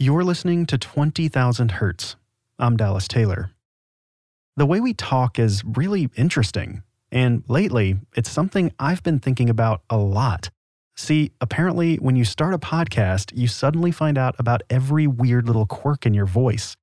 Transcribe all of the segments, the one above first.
You're listening to 20,000 Hertz. I'm Dallas Taylor. The way we talk is really interesting, and lately, it's something I've been thinking about a lot. See, apparently, when you start a podcast, you suddenly find out about every weird little quirk in your voice.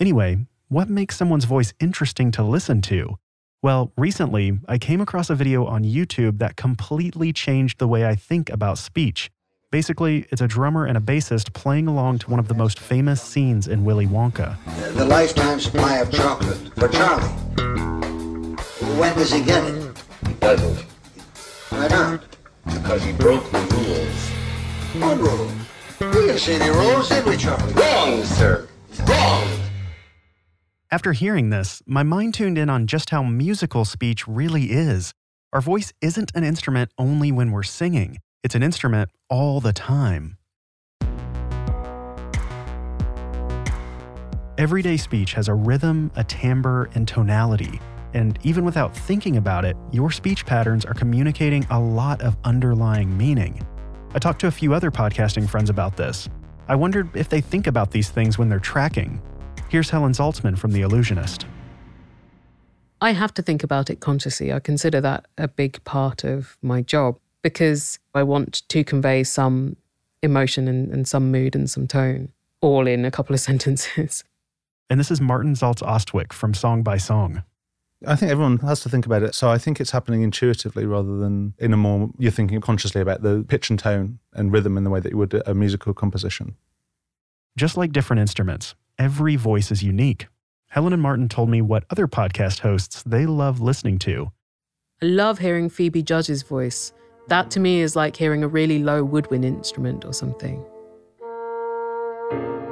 Anyway, what makes someone's voice interesting to listen to? Well, recently, I came across a video on YouTube that completely changed the way I think about speech. Basically, it's a drummer and a bassist playing along to one of the most famous scenes in Willy Wonka. The lifetime supply of chocolate for Charlie. When does he get it? He doesn't, Why not? because he broke the rules. What rules? We didn't see any rules, did we, Charlie? Wrong, sir. Wrong. After hearing this, my mind tuned in on just how musical speech really is. Our voice isn't an instrument only when we're singing, it's an instrument all the time. Everyday speech has a rhythm, a timbre, and tonality. And even without thinking about it, your speech patterns are communicating a lot of underlying meaning. I talked to a few other podcasting friends about this. I wondered if they think about these things when they're tracking. Here's Helen Zaltzman from The Allusionist. I have to think about it consciously. I consider that a big part of my job because I want to convey some emotion and, and some mood and some tone all in a couple of sentences. And this is Martin Zaltz Austwick from Song by Song. I think everyone has to think about it. So I think it's happening intuitively rather than in a more, you're thinking consciously about the pitch and tone and rhythm in the way that you would a musical composition. Just like different instruments, every voice is unique. Helen and Martin told me what other podcast hosts they love listening to. I love hearing Phoebe Judge's voice. That to me is like hearing a really low woodwind instrument or something.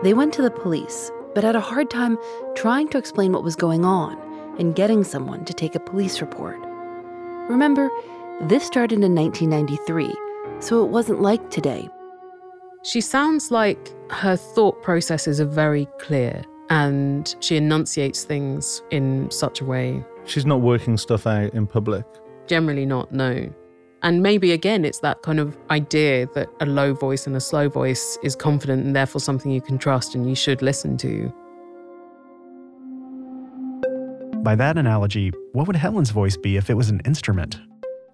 They went to the police, but had a hard time trying to explain what was going on and getting someone to take a police report. Remember, this started in 1993, so it wasn't like today. She sounds like her thought processes are very clear and she enunciates things in such a way. She's not working stuff out in public. Generally, not, no. And maybe again, it's that kind of idea that a low voice and a slow voice is confident and therefore something you can trust and you should listen to. By that analogy, what would Helen's voice be if it was an instrument?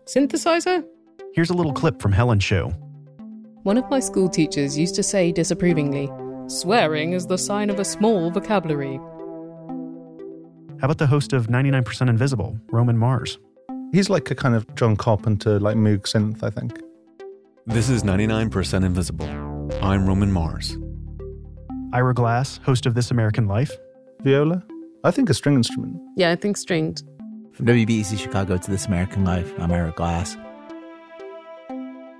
Synthesizer? Here's a little clip from Helen's show. One of my school teachers used to say disapprovingly, swearing is the sign of a small vocabulary. How about the host of 99% Invisible, Roman Mars? He's like a kind of John Carpenter, like Moog synth, I think. This is 99% Invisible. I'm Roman Mars. Ira Glass, host of This American Life. Viola? I think a string instrument. Yeah, I think stringed. From WBEZ Chicago to This American Life, I'm Ira Glass.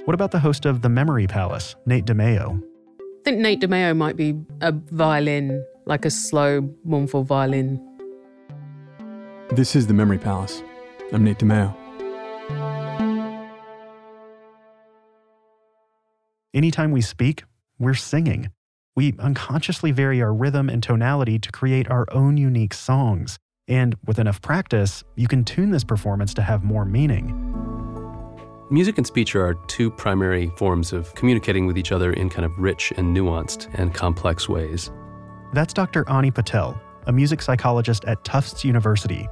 What about the host of The Memory Palace, Nate DiMeo? I think Nate DiMeo might be a violin, like a slow, mournful violin. This is the Memory Palace. I'm Nate DiMeo. Anytime we speak, we're singing. We unconsciously vary our rhythm and tonality to create our own unique songs. And with enough practice, you can tune this performance to have more meaning. Music and speech are our two primary forms of communicating with each other in kind of rich and nuanced and complex ways. That's Dr. Ani Patel, a music psychologist at Tufts University.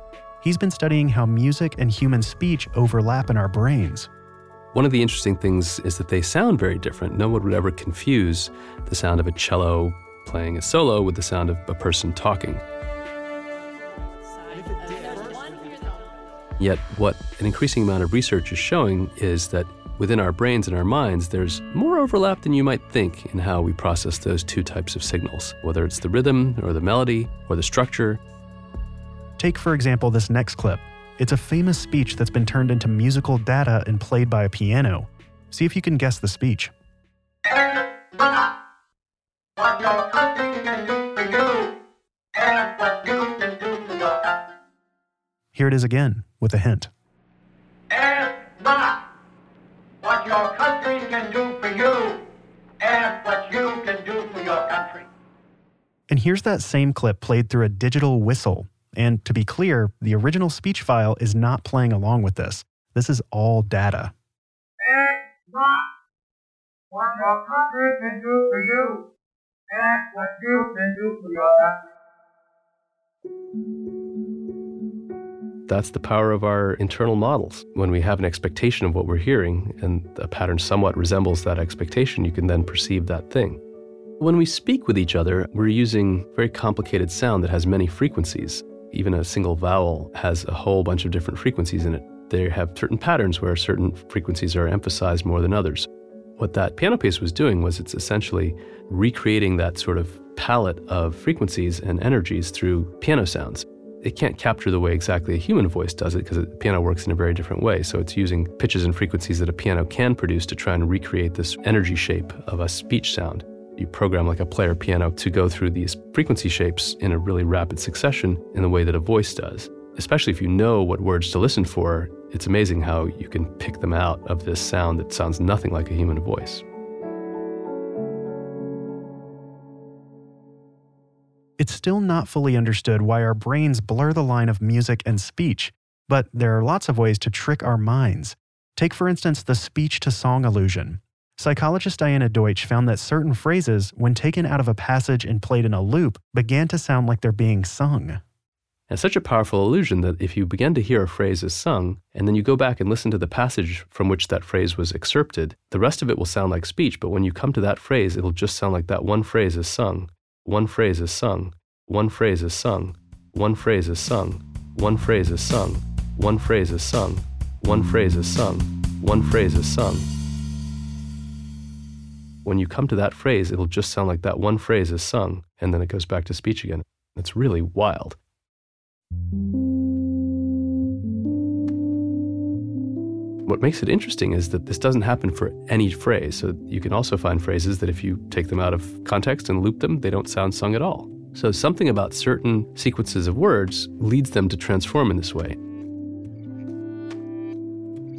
He's been studying how music and human speech overlap in our brains. One of the interesting things is that they sound very different. No one would ever confuse the sound of a cello playing a solo with the sound of a person talking. Yet, what an increasing amount of research is showing is that within our brains and our minds, there's more overlap than you might think in how we process those two types of signals, whether it's the rhythm or the melody or the structure. Take, for example, this next clip. It's a famous speech that's been turned into musical data and played by a piano. See if you can guess the speech. Here it is again, with a hint. Ask not what your country can do for you. Ask what you can do for your country. And here's that same clip played through a digital whistle. And to be clear, the original speech file is not playing along with this. This is all data. That's the power of our internal models. When we have an expectation of what we're hearing and a pattern somewhat resembles that expectation, you can then perceive that thing. When we speak with each other, we're using very complicated sound that has many frequencies. Even a single vowel has a whole bunch of different frequencies in it. They have certain patterns where certain frequencies are emphasized more than others. What that piano piece was doing was it's essentially recreating that sort of palette of frequencies and energies through piano sounds. It can't capture the way exactly a human voice does it because piano works in a very different way. So it's using pitches and frequencies that a piano can produce to try and recreate this energy shape of a speech sound. You program like a player piano to go through these frequency shapes in a really rapid succession in the way that a voice does. Especially if you know what words to listen for, it's amazing how you can pick them out of this sound that sounds nothing like a human voice. It's still not fully understood why our brains blur the line of music and speech, but there are lots of ways to trick our minds. Take, for instance, the speech to song illusion. Psychologist Diana Deutsch found that certain phrases, when taken out of a passage and played in a loop, began to sound like they're being sung. It's such a powerful illusion that if you begin to hear a phrase as sung, and then you go back and listen to the passage from which that phrase was excerpted, the rest of it will sound like speech, but when you come to that phrase, it'll just sound like that one phrase is sung. One phrase is sung. One phrase is sung. One phrase is sung. One phrase is sung. One phrase is sung. One phrase is sung. One phrase is sung when you come to that phrase, it'll just sound like that one phrase is sung, and then it goes back to speech again. It's really wild. What makes it interesting is that this doesn't happen for any phrase. So you can also find phrases that if you take them out of context and loop them, they don't sound sung at all. So something about certain sequences of words leads them to transform in this way.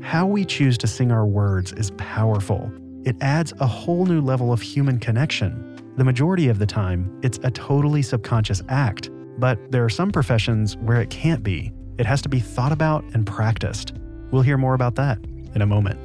How we choose to sing our words is powerful it adds a whole new level of human connection. The majority of the time, it's a totally subconscious act, but there are some professions where it can't be. It has to be thought about and practiced. We'll hear more about that in a moment.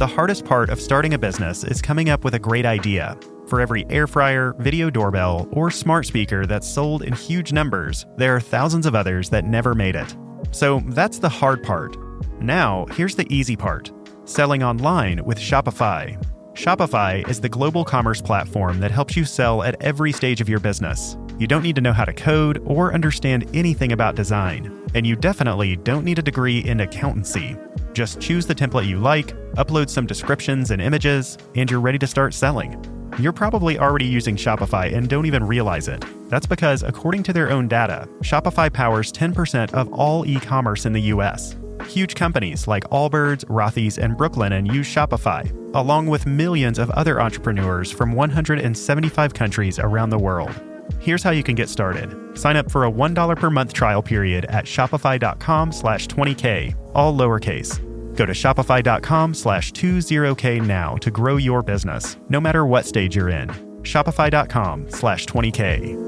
The hardest part of starting a business is coming up with a great idea. For every air fryer, video doorbell, or smart speaker that's sold in huge numbers, there are thousands of others that never made it. So that's the hard part. Now, here's the easy part selling online with Shopify. Shopify is the global commerce platform that helps you sell at every stage of your business. You don't need to know how to code or understand anything about design. And you definitely don't need a degree in accountancy. Just choose the template you like, upload some descriptions and images, and you're ready to start selling. You're probably already using Shopify and don't even realize it. That's because, according to their own data, Shopify powers 10% of all e commerce in the US. Huge companies like Allbirds, Rothy's, and Brooklinen use Shopify, along with millions of other entrepreneurs from 175 countries around the world. Here's how you can get started. Sign up for a $1 per month trial period at shopify.com slash 20k, all lowercase. Go to shopify.com slash 20k now to grow your business, no matter what stage you're in. Shopify.com slash 20k.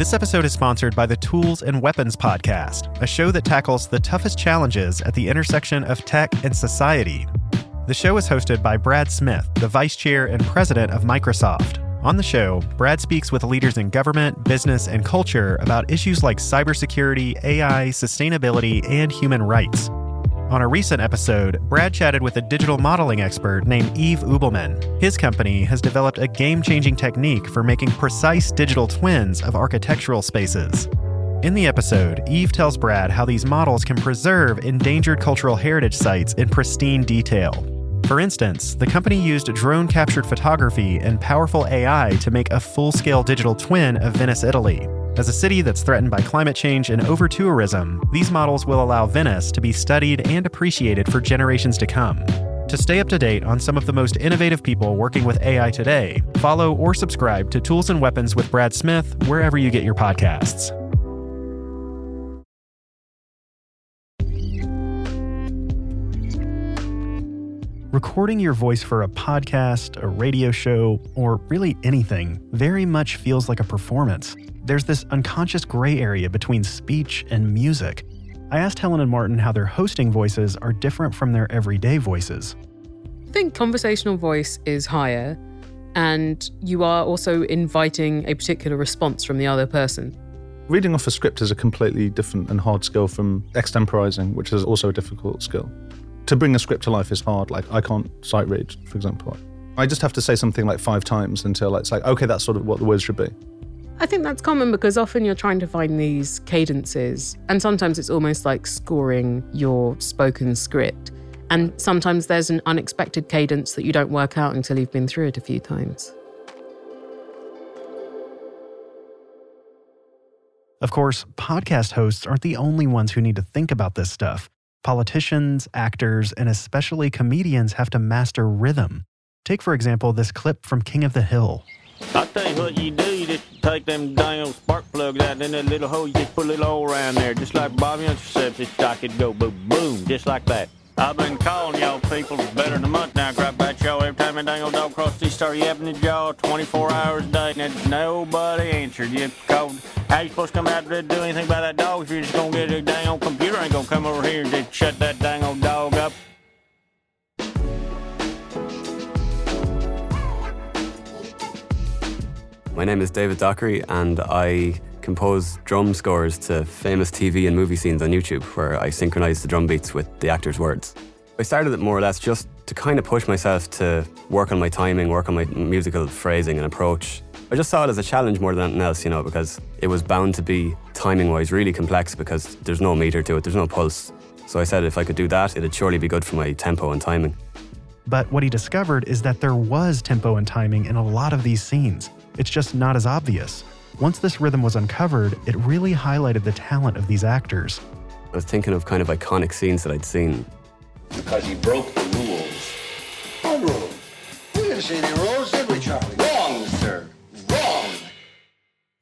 This episode is sponsored by the Tools and Weapons Podcast, a show that tackles the toughest challenges at the intersection of tech and society. The show is hosted by Brad Smith, the vice chair and president of Microsoft. On the show, Brad speaks with leaders in government, business, and culture about issues like cybersecurity, AI, sustainability, and human rights. On a recent episode, Brad chatted with a digital modeling expert named Yves Ubelmann. His company has developed a game changing technique for making precise digital twins of architectural spaces. In the episode, Yves tells Brad how these models can preserve endangered cultural heritage sites in pristine detail. For instance, the company used drone captured photography and powerful AI to make a full scale digital twin of Venice, Italy. As a city that's threatened by climate change and over tourism, these models will allow Venice to be studied and appreciated for generations to come. To stay up to date on some of the most innovative people working with AI today, follow or subscribe to Tools and Weapons with Brad Smith wherever you get your podcasts. Recording your voice for a podcast, a radio show, or really anything very much feels like a performance. There's this unconscious gray area between speech and music. I asked Helen and Martin how their hosting voices are different from their everyday voices. I think conversational voice is higher, and you are also inviting a particular response from the other person. Reading off a script is a completely different and hard skill from extemporizing, which is also a difficult skill. To bring a script to life is hard. Like, I can't sight read, for example. I just have to say something like five times until it's like, okay, that's sort of what the words should be. I think that's common because often you're trying to find these cadences, and sometimes it's almost like scoring your spoken script. And sometimes there's an unexpected cadence that you don't work out until you've been through it a few times. Of course, podcast hosts aren't the only ones who need to think about this stuff. Politicians, actors, and especially comedians have to master rhythm. Take, for example, this clip from King of the Hill. I tell you what you do, you just take them old spark plugs out in that little hole, you just put a little oil around there, just like Bobby it's like it go boom, boom, just like that. I've been calling y'all people better than a month now, crap about y'all every time a dang old dog crossed these start yapping at y'all 24 hours a day, and nobody answered. You called, how you supposed to come out there to do anything about that dog if you're just gonna get a dang old computer ain't gonna come over here and just shut that dang old dog up? My name is David Dockery, and I compose drum scores to famous TV and movie scenes on YouTube where I synchronize the drum beats with the actors' words. I started it more or less just to kind of push myself to work on my timing, work on my musical phrasing and approach. I just saw it as a challenge more than anything else, you know, because it was bound to be timing wise really complex because there's no meter to it, there's no pulse. So I said if I could do that, it'd surely be good for my tempo and timing. But what he discovered is that there was tempo and timing in a lot of these scenes. It's just not as obvious. Once this rhythm was uncovered, it really highlighted the talent of these actors. I was thinking of kind of iconic scenes that I'd seen. Because he broke the rules. What rule? We didn't see any rules, did we, Charlie? Wrong, sir. Wrong.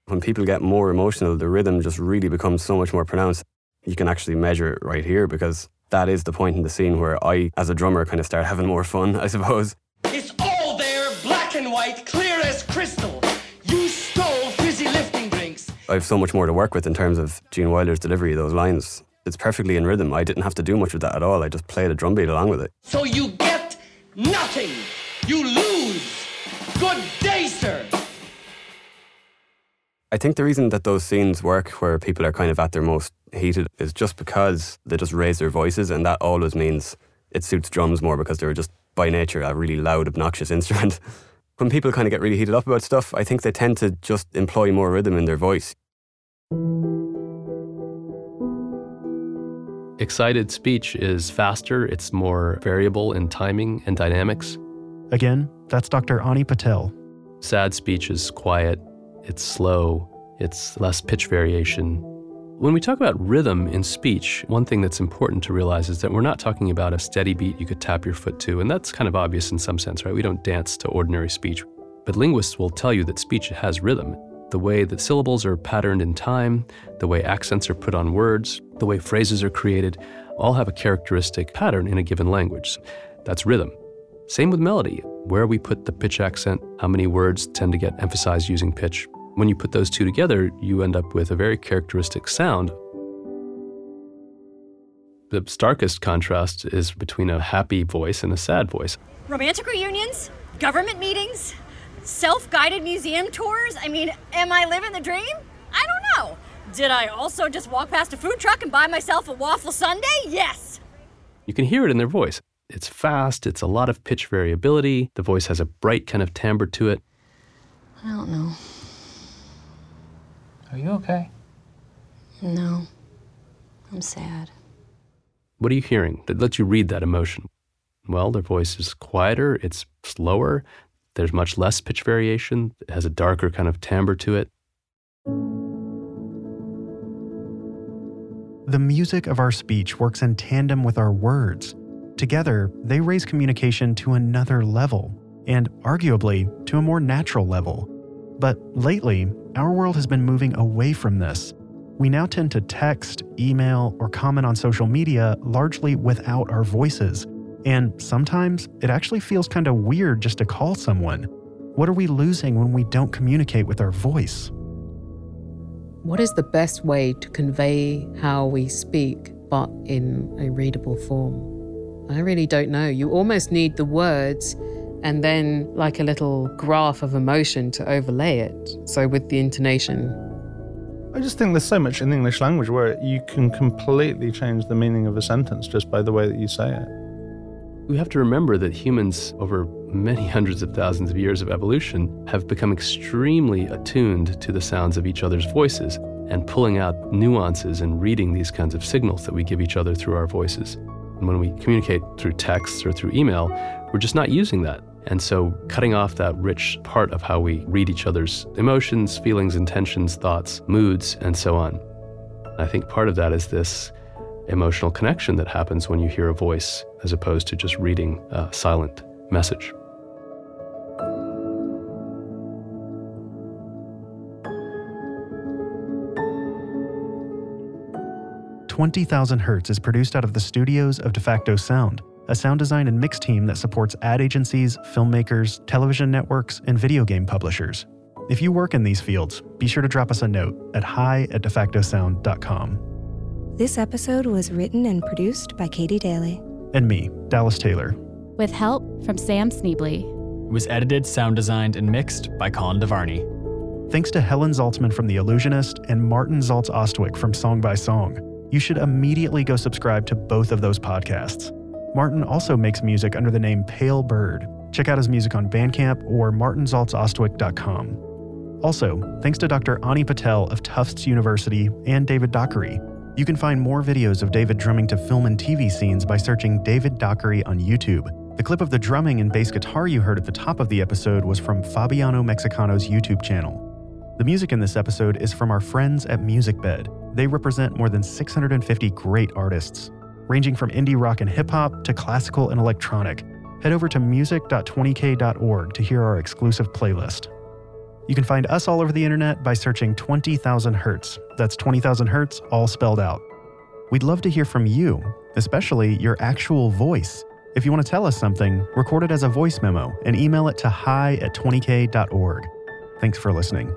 When people get more emotional, the rhythm just really becomes so much more pronounced. You can actually measure it right here because that is the point in the scene where I, as a drummer, kind of start having more fun, I suppose. It's all there, black and white, clear as crystal. I have so much more to work with in terms of Gene Wilder's delivery of those lines. It's perfectly in rhythm. I didn't have to do much with that at all. I just played a drum beat along with it. So you get nothing. You lose. Good day, sir. I think the reason that those scenes work where people are kind of at their most heated is just because they just raise their voices, and that always means it suits drums more because they're just by nature a really loud, obnoxious instrument. When people kind of get really heated up about stuff, I think they tend to just employ more rhythm in their voice. Excited speech is faster, it's more variable in timing and dynamics. Again, that's Dr. Ani Patel. Sad speech is quiet, it's slow, it's less pitch variation. When we talk about rhythm in speech, one thing that's important to realize is that we're not talking about a steady beat you could tap your foot to, and that's kind of obvious in some sense, right? We don't dance to ordinary speech. But linguists will tell you that speech has rhythm. The way that syllables are patterned in time, the way accents are put on words, the way phrases are created, all have a characteristic pattern in a given language. That's rhythm. Same with melody. Where we put the pitch accent, how many words tend to get emphasized using pitch. When you put those two together, you end up with a very characteristic sound. The starkest contrast is between a happy voice and a sad voice. Romantic reunions, government meetings, self guided museum tours. I mean, am I living the dream? I don't know. Did I also just walk past a food truck and buy myself a waffle sundae? Yes. You can hear it in their voice. It's fast, it's a lot of pitch variability. The voice has a bright kind of timbre to it. I don't know. Are you okay? No. I'm sad. What are you hearing that lets you read that emotion? Well, their voice is quieter, it's slower, there's much less pitch variation, it has a darker kind of timbre to it. The music of our speech works in tandem with our words. Together, they raise communication to another level, and arguably to a more natural level. But lately, our world has been moving away from this. We now tend to text, email, or comment on social media largely without our voices. And sometimes it actually feels kind of weird just to call someone. What are we losing when we don't communicate with our voice? What is the best way to convey how we speak, but in a readable form? I really don't know. You almost need the words and then like a little graph of emotion to overlay it. So with the intonation. I just think there's so much in the English language where you can completely change the meaning of a sentence just by the way that you say it. We have to remember that humans, over many hundreds of thousands of years of evolution, have become extremely attuned to the sounds of each other's voices and pulling out nuances and reading these kinds of signals that we give each other through our voices. And when we communicate through texts or through email, we're just not using that. And so, cutting off that rich part of how we read each other's emotions, feelings, intentions, thoughts, moods, and so on. I think part of that is this emotional connection that happens when you hear a voice as opposed to just reading a silent message. Twenty Thousand Hertz is produced out of the studios of De facto Sound, a sound design and mix team that supports ad agencies, filmmakers, television networks, and video game publishers. If you work in these fields, be sure to drop us a note at hi at defactosound.com. This episode was written and produced by Katie Daly. And me, Dallas Taylor. With help from Sam Sneebly. It was edited, sound designed, and mixed by Colin DeVarney. Thanks to Helen Zaltzman from The Allusionist and Martin Zaltz Austwick from Song by Song. You should immediately go subscribe to both of those podcasts. Martin also makes music under the name Pale Bird. Check out his music on Bandcamp or martinzaltzaustwick.com. Also, thanks to Dr. Ani Patel of Tufts University and David Dockery. You can find more videos of David drumming to film and TV scenes by searching David Dockery on YouTube. The clip of the drumming and bass guitar you heard at the top of the episode was from Fabiano Mexicano's YouTube channel. The music in this episode is from our friends at MusicBed. They represent more than 650 great artists, ranging from indie rock and hip hop to classical and electronic. Head over to music.20k.org to hear our exclusive playlist. You can find us all over the internet by searching 20,000 Hertz. That's 20,000 Hertz, all spelled out. We'd love to hear from you, especially your actual voice. If you want to tell us something, record it as a voice memo and email it to hi at 20k.org. Thanks for listening.